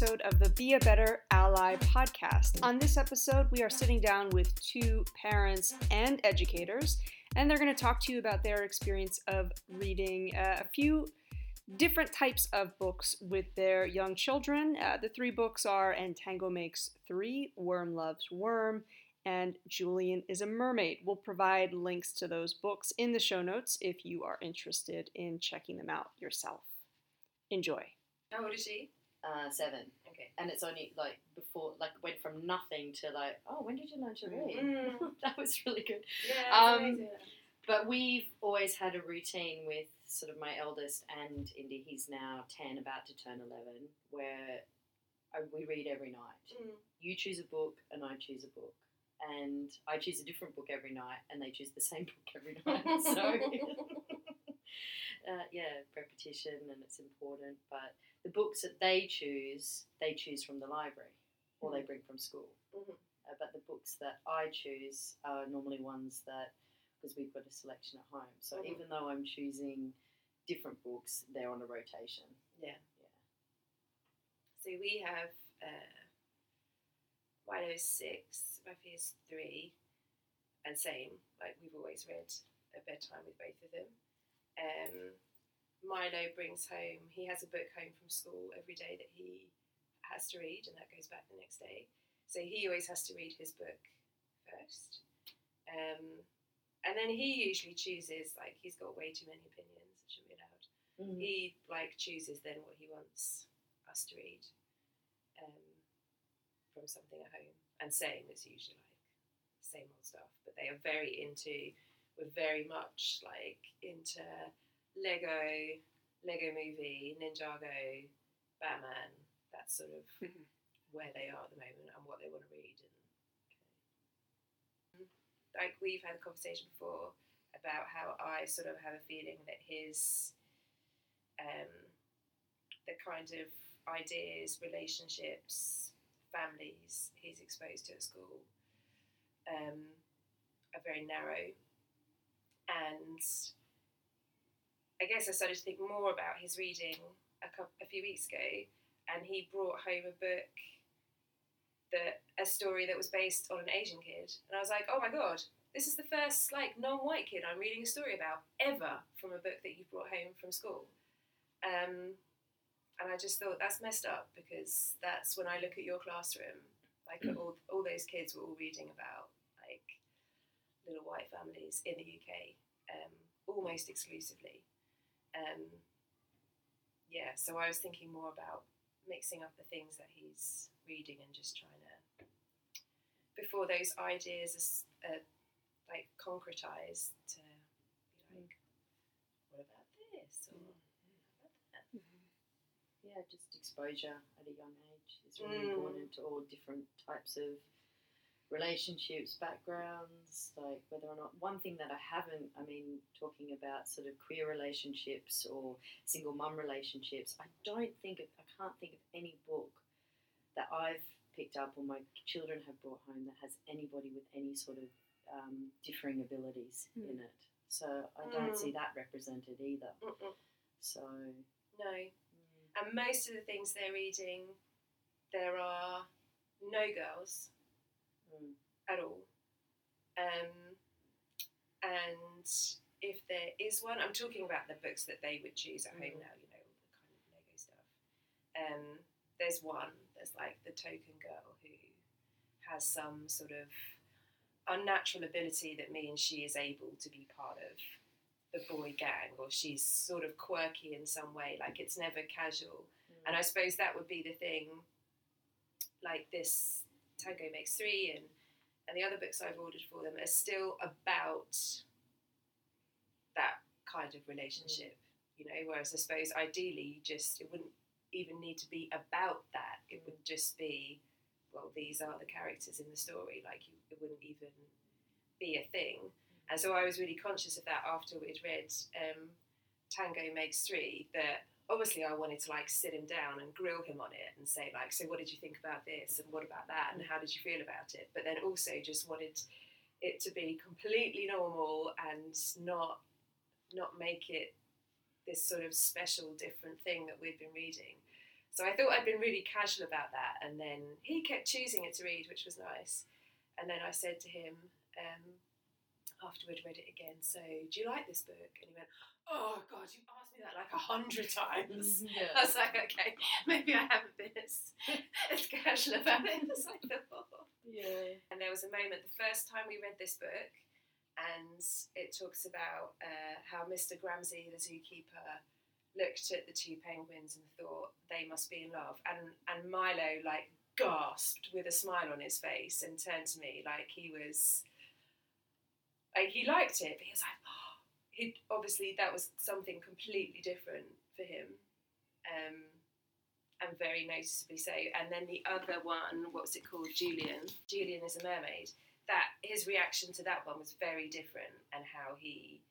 episode of the Be a Better Ally podcast. On this episode, we are sitting down with two parents and educators, and they're going to talk to you about their experience of reading uh, a few different types of books with their young children. Uh, the three books are And Tango Makes Three, Worm Loves Worm, and Julian is a Mermaid. We'll provide links to those books in the show notes if you are interested in checking them out yourself. Enjoy. How old is she? Uh, seven. Okay. And it's only like before, like went from nothing to like, oh, when did you learn to read? Mm. that was really good. Yeah. Um, But we've always had a routine with sort of my eldest and Indy. He's now ten, about to turn eleven, where I, we read every night. Mm. You choose a book, and I choose a book, and I choose a different book every night, and they choose the same book every night. So. Uh, yeah, repetition and it's important. But the books that they choose, they choose from the library or they bring from school. Mhm. Uh, but the books that I choose are normally ones that, because we've got a selection at home. So Mhm. even though I'm choosing different books, they're on a rotation. Yeah. yeah. So we have uh, Milo is six, Buffy is three, and same. Like we've always read at bedtime with both of them. Um, Milo brings home. He has a book home from school every day that he has to read, and that goes back the next day. So he always has to read his book first. Um, and then he usually chooses, like, he's got way too many opinions, it should be allowed. He, like, chooses then what he wants us to read um, from something at home. And same, it's usually like same old stuff. But they are very into, we're very much like into Lego, Lego movie, Ninjago, Batman. That's sort of where they are at the moment and what they want to read. And like we've had a conversation before about how I sort of have a feeling that his um, the kind of ideas, relationships, families he's exposed to at school um, are very narrow. And I guess I started to think more about his reading a, couple, a few weeks ago, and he brought home a book that a story that was based on an Asian kid, and I was like, oh my god, this is the first like non-white kid I'm reading a story about ever from a book that you brought home from school. Um, and I just thought that's messed up because that's when I look at your classroom, like all, all those kids were all reading about like little white families in the UK, um, almost exclusively. Um, yeah, so I was thinking more about mixing up the things that he's reading and just trying to before those ideas are uh, like concretized to be like, what about this or what about that? Yeah, just exposure at a young age is really Mm. important to all different types of relationships, backgrounds, like whether or not one thing that I haven't, I mean, talking about sort of queer relationships or single mum relationships, I don't think of, I can't think of any book that I've picked up or my children have brought home that has anybody with any sort of um, differing abilities Mm. in it. So I don't Mm. see that represented either. Mm-mm. So No, mm, and most of the things they're reading, there are no girls mm, at all. Um, and if there is one, I'm talking about the books that they would choose at home Mm. now, you know, all the kind of Lego stuff. Um, there's one, there's like the token girl who has some sort of unnatural ability that means she is able to be part of the boy gang or she's sort of quirky in some way, like it's never casual. And I suppose that would be the thing, like this Tango Makes Three and, and the other books I've ordered for them are still about that kind of relationship, mm. you know, whereas I suppose ideally you just, it wouldn't even need to be about that. It mm. would just be, well, these are the characters in the story, like you, it wouldn't even be a thing. Mm. And so I was really conscious of that after we'd read um, Tango Makes Three, that obviously I wanted to like sit him down and grill him on it and say like, so what did you think about this and what about that and how did you feel about it? But then also just wanted it to be completely normal and not not make it this sort of special, different thing that we'd been reading. So I thought I'd been really casual about that, and then he kept choosing it to read, which was nice. And then I said to him, um, after we'd read it again, so do you like this book? And he went, oh God, you asked me that like a hundred times. I was like, okay, maybe I haven't been as, as casual about it as I thought. Yeah. And there was a moment the first time we read this book, and it talks about uh, how Mr. Gramzay, the zookeeper, looked at the two penguins and thought they must be in love. And and Milo like gasped with a smile on his face and turned to me like he was like he liked it, but he was like, oh. he obviously that was something completely different for him. Um, and very noticeably so. And then the other one, what's it called? Julian. Julian is a mermaid. That his reaction to that one was very different, and how he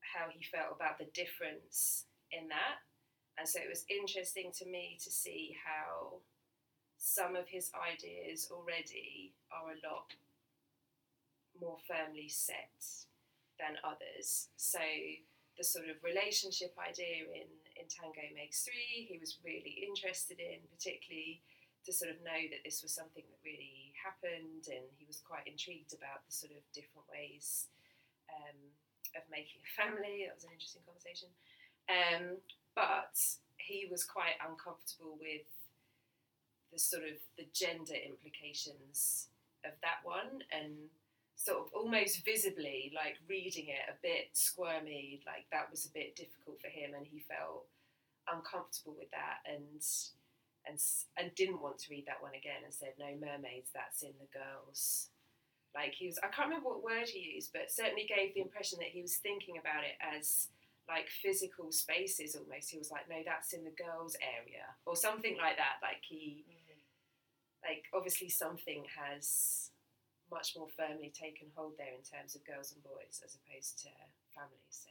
how he felt about the difference in that. And so it was interesting to me to see how some of his ideas already are a lot more firmly set than others. So the sort of relationship idea in, in Tango Makes Three, he was really interested in, particularly to sort of know that this was something that really happened, and he was quite intrigued about the sort of different ways um, of making a family. That was an interesting conversation. Um, but he was quite uncomfortable with the sort of the gender implications of that one, and sort of almost visibly like reading it a bit squirmy like that was a bit difficult for him and he felt uncomfortable with that and and and didn't want to read that one again and said no mermaids that's in the girls. Like he was i can't remember what word he used but certainly gave the impression that he was thinking about it as like physical spaces almost. He was like no that's in the girls area or something like that. Like he mm. like obviously something has much more firmly taken hold there in terms of girls and boys as opposed to families. So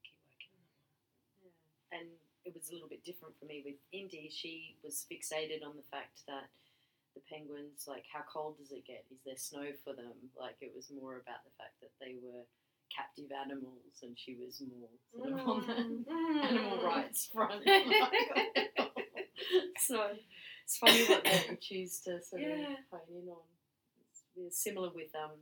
keep working on that. and it was a little bit different for me with Indy. She was fixated on the fact that the penguins, like, how cold does it get? Is there snow for them? Like, it was more about the fact that they were captive animals, and she was more sort of on the Mm. animal rights front. so it's funny what they choose to sort Yeah. of hone in on. Similar with um,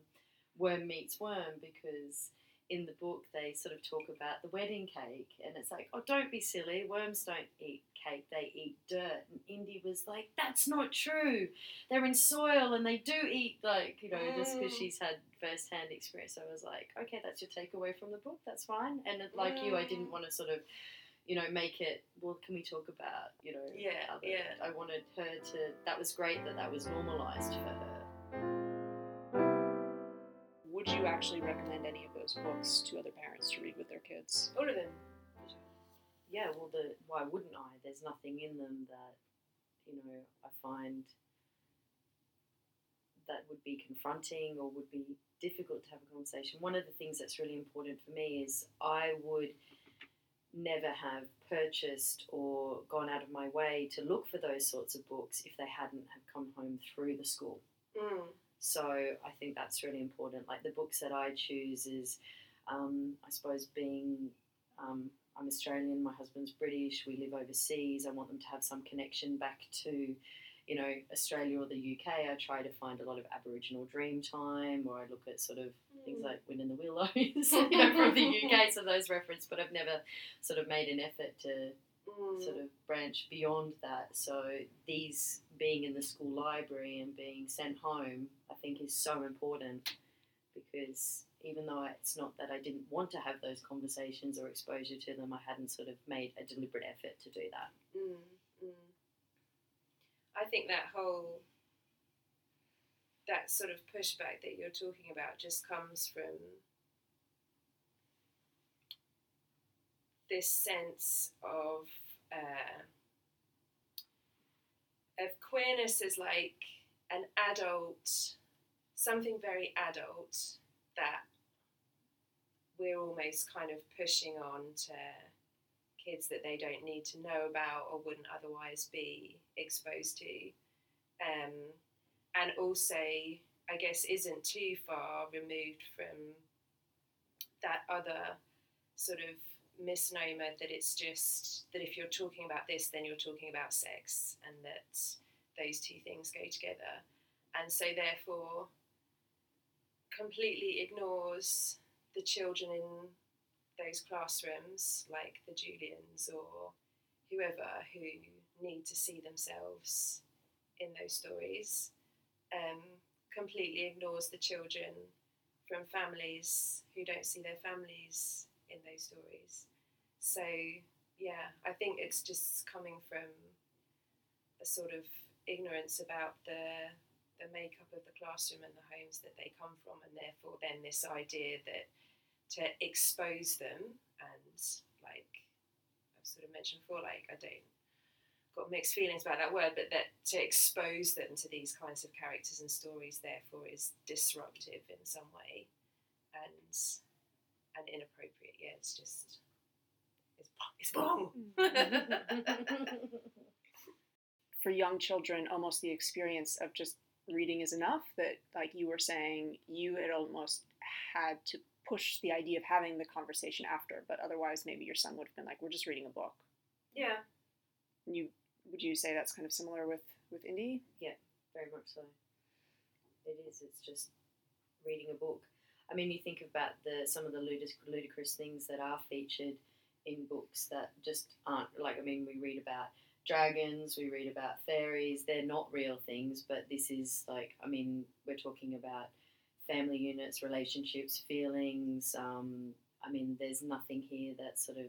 Worm Meets Worm because in the book they sort of talk about the wedding cake and it's like, oh, don't be silly. Worms don't eat cake, they eat dirt. And Indy was like, that's not true. They're in soil and they do eat, like, you know, just because Mm. she's had first hand experience. So I was like, okay, that's your takeaway from the book. That's fine. And like you, I didn't Mm. want to sort of you know, make it. Well, can we talk about, you know, Yeah, other, yeah. I wanted her to. That was great that that was normalised for her. Would you actually recommend any of those books to other parents to read with their kids? All of them. Yeah, well, the why wouldn't I? There's nothing in them that, you know, I find that would be confronting or would be difficult to have a conversation. One of the things that's really important for me is I would never have purchased or gone out of my way to look for those sorts of books if they hadn't have come home through the school. Mm. So I think that's really important. Like the books that I choose is, um, I suppose, being um, I'm Australian, my husband's British, we live overseas. I want them to have some connection back to, you know, Australia or the UK. I try to find a lot of Aboriginal dream time, or I look at sort of things like Wind in the Willows, you know, from the UK, so those reference. But I've never sort of made an effort to Mm. sort of branch beyond that. So these being in the school library and being sent home, I think is so important because even though it's not that I didn't want to have those conversations or exposure to them, I hadn't sort of made a deliberate effort to do that. Mm, mm. I think that whole that sort of pushback that you're talking about just comes from this sense of uh, of queerness as like an adult, something very adult that we're almost kind of pushing on to kids that they don't need to know about or wouldn't otherwise be exposed to. Um, and also, I guess, isn't too far removed from that other sort of misnomer that it's just that if you're talking about this, then you're talking about sex, and that those two things go together. And so, therefore, completely ignores the children in those classrooms, like the Julians or whoever, who need to see themselves in those stories. Um, completely ignores the children from families who don't see their families in those stories. So, yeah, I think it's just coming from a sort of ignorance about the the makeup of the classroom and the homes that they come from, and therefore then this idea that to expose them and like I've sort of mentioned before, like I don't got mixed feelings about that word, but that to expose them to these kinds of characters and stories therefore is disruptive in some way and and inappropriate. Yeah, it's just it's, it's wrong. Mm-hmm. For young children, almost the experience of just reading is enough. That, like you were saying, you had almost had to push the idea of having the conversation after, but otherwise, maybe your son would have been like, "We're just reading a book." yeah. And You would you say that's kind of similar with with Indy? Yeah, very much so. It is. It's just reading a book. I mean, you think about the some of the ludic- ludicrous things that are featured in books that just aren't like. I mean, we read about dragons, we read about fairies. They're not real things, but this is like. I mean, we're talking about family units, relationships, feelings. Um, I mean, there's nothing here that's sort of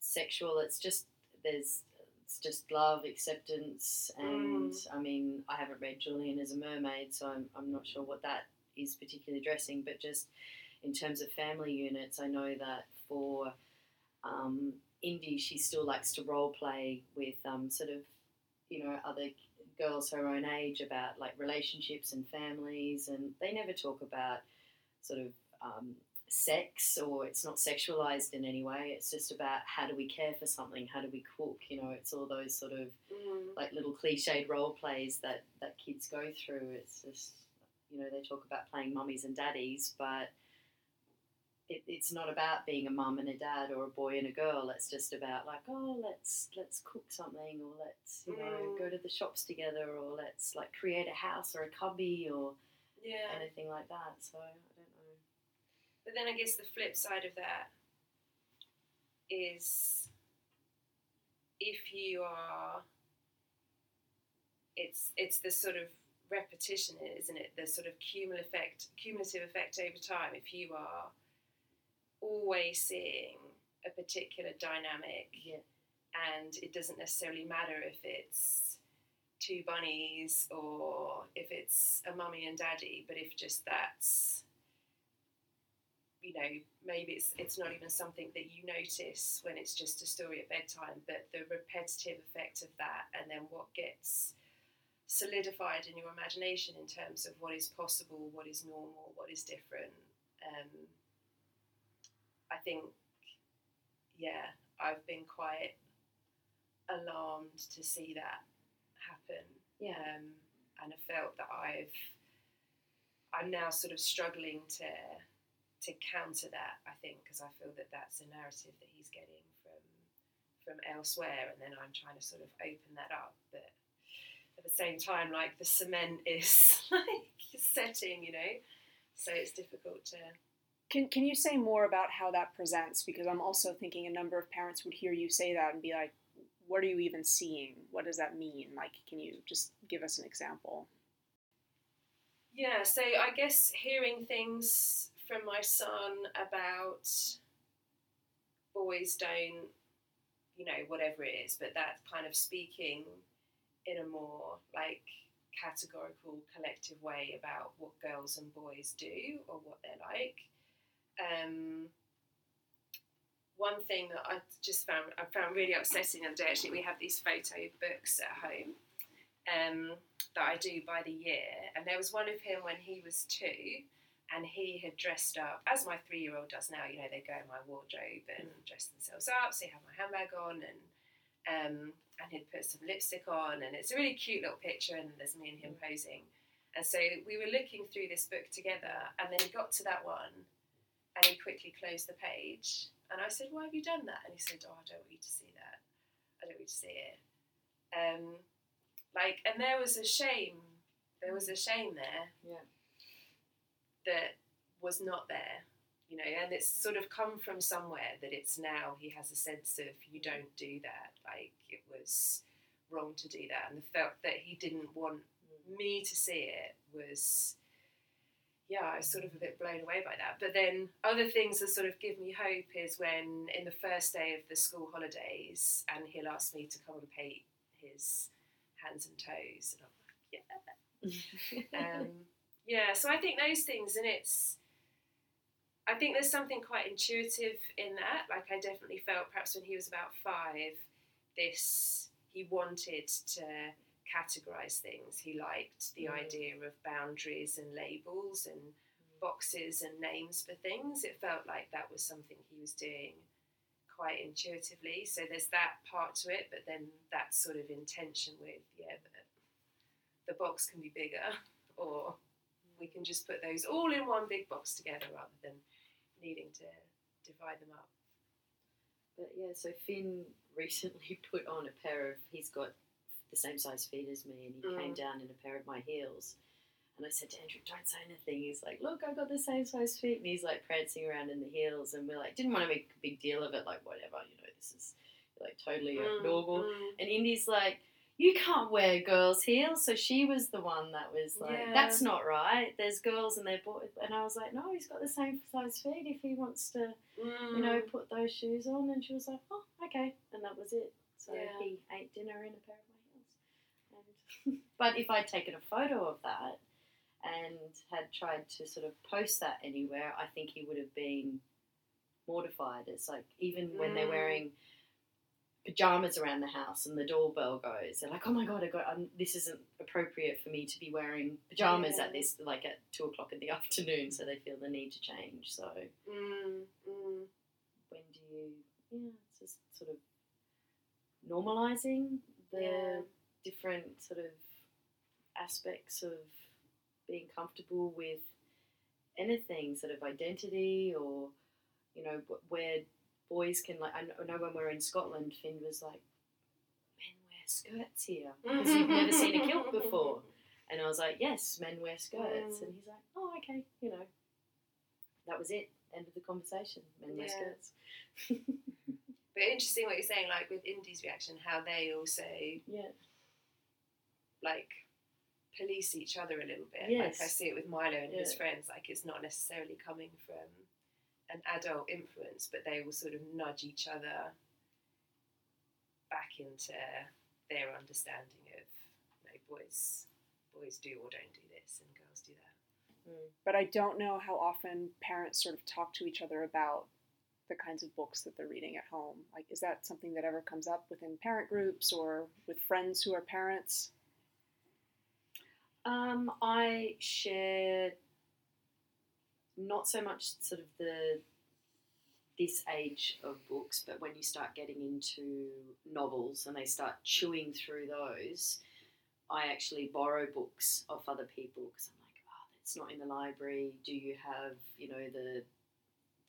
sexual. It's just there's it's just love, acceptance, and I mean, I haven't read Julian is a mermaid, so I'm, I'm not sure what that is particularly addressing. But just in terms of family units, I know that for um, Indy, she still likes to role play with um, sort of you know other girls her own age about like relationships and families, and they never talk about sort of um, sex or it's not sexualized in any way. It's just about how do we care for something, how do we cook. You know, it's all those sort of Mm. like little cliched role plays that that kids go through. It's just you know they talk about playing mummies and daddies, but it, it's not about being a mum and a dad or a boy and a girl. It's just about like oh let's let's cook something or let's you know Mm. go to the shops together or let's like create a house or a cubby or Yeah. anything like that. So I don't know. But then I guess the flip side of that is if you are it's it's the sort of repetition, isn't it? The sort of cumulative effect cumulative effect over time. If you are always seeing a particular dynamic Yeah. and it doesn't necessarily matter if it's two bunnies or if it's a mummy and daddy, but if just that's you know maybe it's it's not even something that you notice when it's just a story at bedtime, but the repetitive effect of that, and then what gets solidified in your imagination in terms of what is possible, what is normal, what is different. Um, I think, yeah, I've been quite alarmed to see that happen Yeah. um, and I felt that I've I'm now sort of struggling to to counter that. I think because I feel that that's a narrative that he's getting from from elsewhere, and then I'm trying to sort of open that up, but at the same time, like the cement is like setting, you know, so it's difficult to. Can, can you say more about how that presents? Because I'm also thinking a number of parents would hear you say that and be like, what are you even seeing? What does that mean? Like, can you just give us an example? Yeah, so I guess hearing things from my son about boys don't, you know, whatever it is, but that kind of speaking in a more like categorical, collective way about what girls and boys do or what they're like. Um, one thing that I just found I found really upsetting the other day. Actually, we have these photo books at home um, that I do by the year, and there was one of him when he was two, and he had dressed up as my three-year-old does now. You know, they go in my wardrobe and dress themselves up, so they have my handbag on, and um, and he'd put some lipstick on, and it's a really cute little picture, and there's me and him posing. And so we were looking through this book together, and then he got to that one, and he quickly closed the page. And I said, "Why have you done that?" And he said, "Oh, I don't want you to see that. I don't want you to see it." Um, like, and there was a shame. There was a shame there. Yeah. That was not there, you know, and it's sort of come from somewhere that it's now he has a sense of you don't do that. Like it was wrong to do that, and the fact that he didn't want me to see it was yeah, I was sort of a bit blown away by that. But then other things that sort of give me hope is when in the first day of the school holidays and he'll ask me to come and paint his hands and toes and I'm like, yeah. um, yeah, so I think those things and it's I think there's something quite intuitive in that. Like I definitely felt perhaps when he was about five, this he wanted to categorize things. He liked the Mm. idea of boundaries and labels and boxes and names for things. It felt like that was something he was doing quite intuitively. So there's that part to it, but then that sort of intention with, yeah, the, the box can be bigger, or we can just put those all in one big box together rather than needing to divide them up. But yeah, so Finn recently put on a pair of. He's got the same size feet as me, and he came Mm. down in a pair of my heels. And I said to Andrew, "Don't say anything." He's like, "Look, I've got the same size feet," and he's like prancing around in the heels, and we're like, didn't want to make a big deal of it, like whatever, you know, this is like totally Mm, normal. mm. And Indy's like, you can't wear girls' heels. So she was the one that was like, Yeah. that's not right. There's girls and they're boys. And I was like, no, he's got the same size feet if he wants to, you know, Mm. put those shoes on. And she was like, oh, okay. And that was it. So Yeah. he ate dinner in a pair of my heels. And but if I'd taken a photo of that and had tried to sort of post that anywhere, I think he would have been mortified. It's like even when they're Mm. wearing pajamas around the house and the doorbell goes, they're like, "Oh my god, I got um, this isn't appropriate for me to be wearing pajamas Yeah. at this like at two o'clock in the afternoon." So they feel the need to change. So Mm, mm. when do you? Yeah, it's just sort of normalizing the Yeah. different sort of aspects of being comfortable with anything, sort of identity, or you know, where boys can like. I know when we were in Scotland, Finn was like, "Men wear skirts here because you've never seen a kilt before," and I was like, "Yes, men wear skirts," Mm. and he's like, "Oh, okay," you know. That was it. End of the conversation. Men wear Yeah. skirts. But interesting what you're saying, like with Indy's reaction, how they also yeah. like police each other a little bit. Yes. Like I see it with Milo and his friends. Like it's not necessarily coming from an adult influence, but they will sort of nudge each other back into their understanding of you know, boys boys do or don't do this and girls do that. But I don't know how often parents sort of talk to each other about the kinds of books that they're reading at home. Like, is that something that ever comes up within parent groups or with friends who are parents? Um, I share not so much sort of the this age of books, but when you start getting into novels and they start chewing through those, I actually borrow books off other people because I'm like, oh, that's not in the library. Do you have, you know, the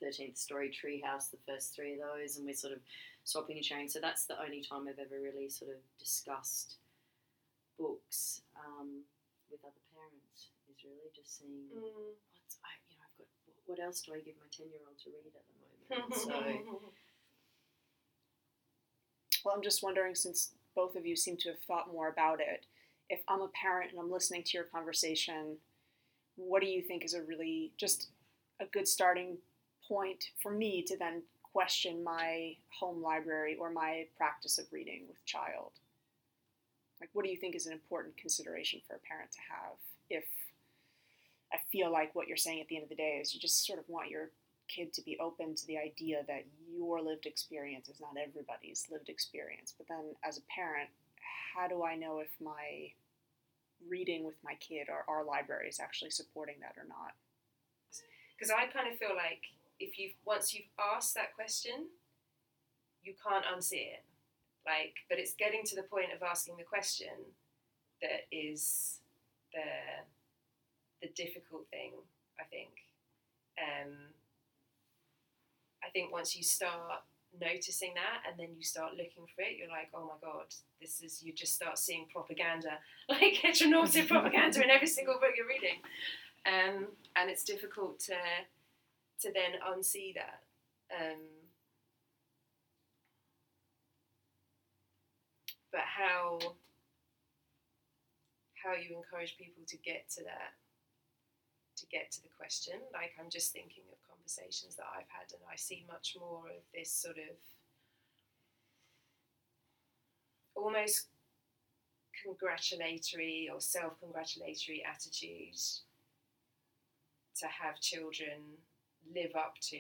Thirteenth Storey Treehouse, the first three of those, and we're sort of swapping and sharing. So that's the only time I've ever really sort of discussed books um, with other parents. Is really just seeing what's I, you know, I've got what else do I give my ten year old to read at the moment? So Well, I'm just wondering, since both of you seem to have thought more about it, if I'm a parent and I'm listening to your conversation, what do you think is a really just a good starting point for me to then question my home library or my practice of reading with child? Like, what do you think is an important consideration for a parent to have if I feel like what you're saying at the end of the day is you just sort of want your kid to be open to the idea that your lived experience is not everybody's lived experience. But then as a parent, how do I know if my reading with my kid or our library is actually supporting that or not? Because I kind of feel like if you've once you've asked that question, you can't unsee it. Like, but it's getting to the point of asking the question that is the the difficult thing, I think. Um, I think once you start noticing that and then you start looking for it, you're like, oh my god, this is you just start seeing propaganda, like heteronormative propaganda in every single book you're reading, um, and it's difficult to to then unsee that. Um, but how how you encourage people to get to that get to the question like i'm just thinking of conversations that i've had and i see much more of this sort of almost congratulatory or self-congratulatory attitude to have children live up to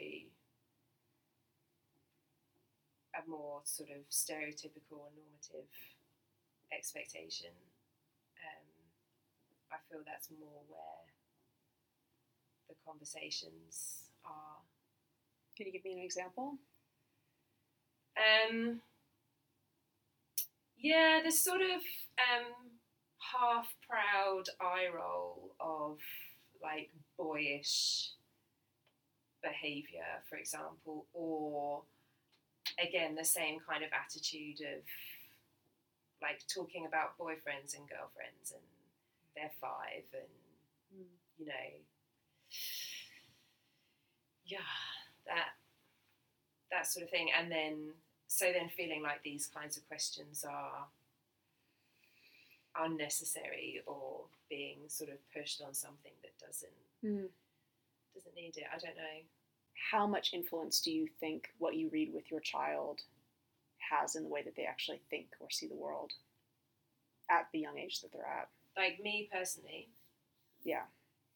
a more sort of stereotypical or normative expectation. Um, I feel that's more where the conversations are. Can you give me an example? Um, yeah, this sort of um, half proud eye roll of like boyish behavior, for example, or again the same kind of attitude of like talking about boyfriends and girlfriends and they're five and Mm. you know yeah that that sort of thing and then so then feeling like these kinds of questions are unnecessary or being sort of pushed on something that doesn't Mm. doesn't need it i don't know How much influence do you think what you read with your child has in the way that they actually think or see the world at the young age that they're at? like me personally Yeah.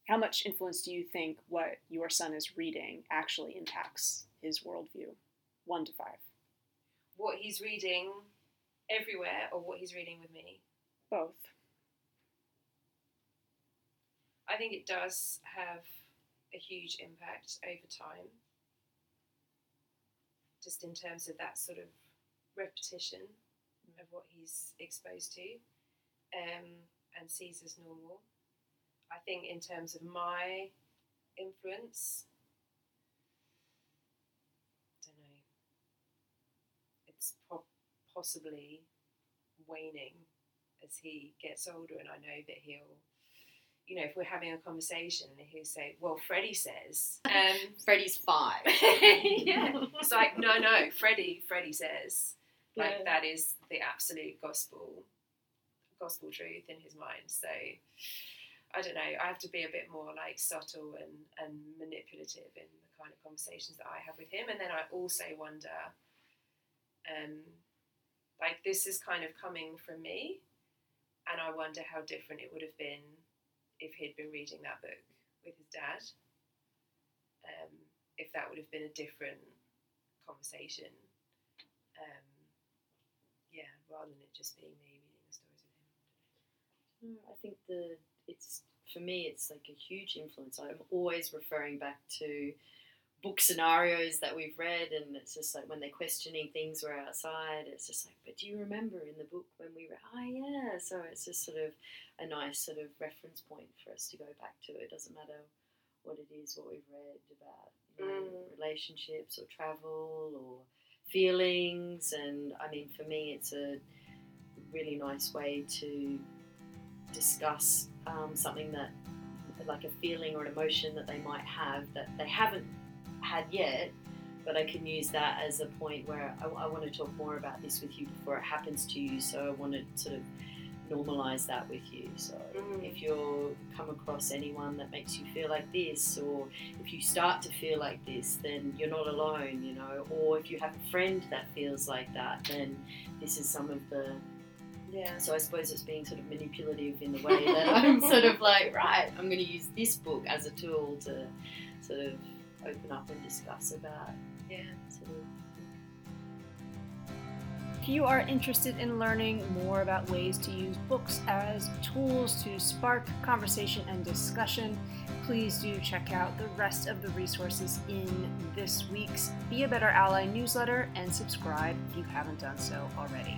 How much influence do you think what your son is reading actually impacts his worldview? One to five. what he's reading everywhere or what he's reading with me Both. I think it does have a huge impact over time, just in terms of that sort of repetition of what he's exposed to um, and sees as normal. I think, in terms of my influence, don't know, it's po- possibly waning as he gets older, and I know that he'll you know, if we're having a conversation he'll say, "Well, Freddie says," um, Freddie's five. yeah, it's like, no, no, Freddie, Freddie says, like Yeah. that is the absolute gospel, gospel truth in his mind. So, I don't know. I have to be a bit more like subtle and and manipulative in the kind of conversations that I have with him, and then I also wonder, um, like this is kind of coming from me, and I wonder how different it would have been if he'd been reading that book with his dad. Um, if that would have been a different conversation. Um, yeah, rather than it just being me reading the stories with him. Mm, I think the it's for me it's like a huge influence. I'm always referring back to book scenarios that we've read and it's just like when they're questioning things we're outside, it's just like, but do you remember in the book when we read oh yeah. So it's just sort of a nice sort of reference point for us to go back to. It doesn't matter what it is, what we've read about you know, Mm. relationships or travel or feelings and I mean for me it's a really nice way to discuss um, something that like a feeling or an emotion that they might have that they haven't had yet but I can use that as a point where I, I want to talk more about this with you before it happens to you so I want to sort of normalize that with you so Mm. if you come across anyone that makes you feel like this or if you start to feel like this then you're not alone you know or if you have a friend that feels like that then this is some of the Yeah. so I suppose it's being sort of manipulative in the way that I'm sort of like, right, I'm going to use this book as a tool to sort of open up and discuss about Yeah. sort of. If you are interested in learning more about ways to use books as tools to spark conversation and discussion, please do check out the rest of the resources in this week's Be a Better Ally newsletter and subscribe if you haven't done so already.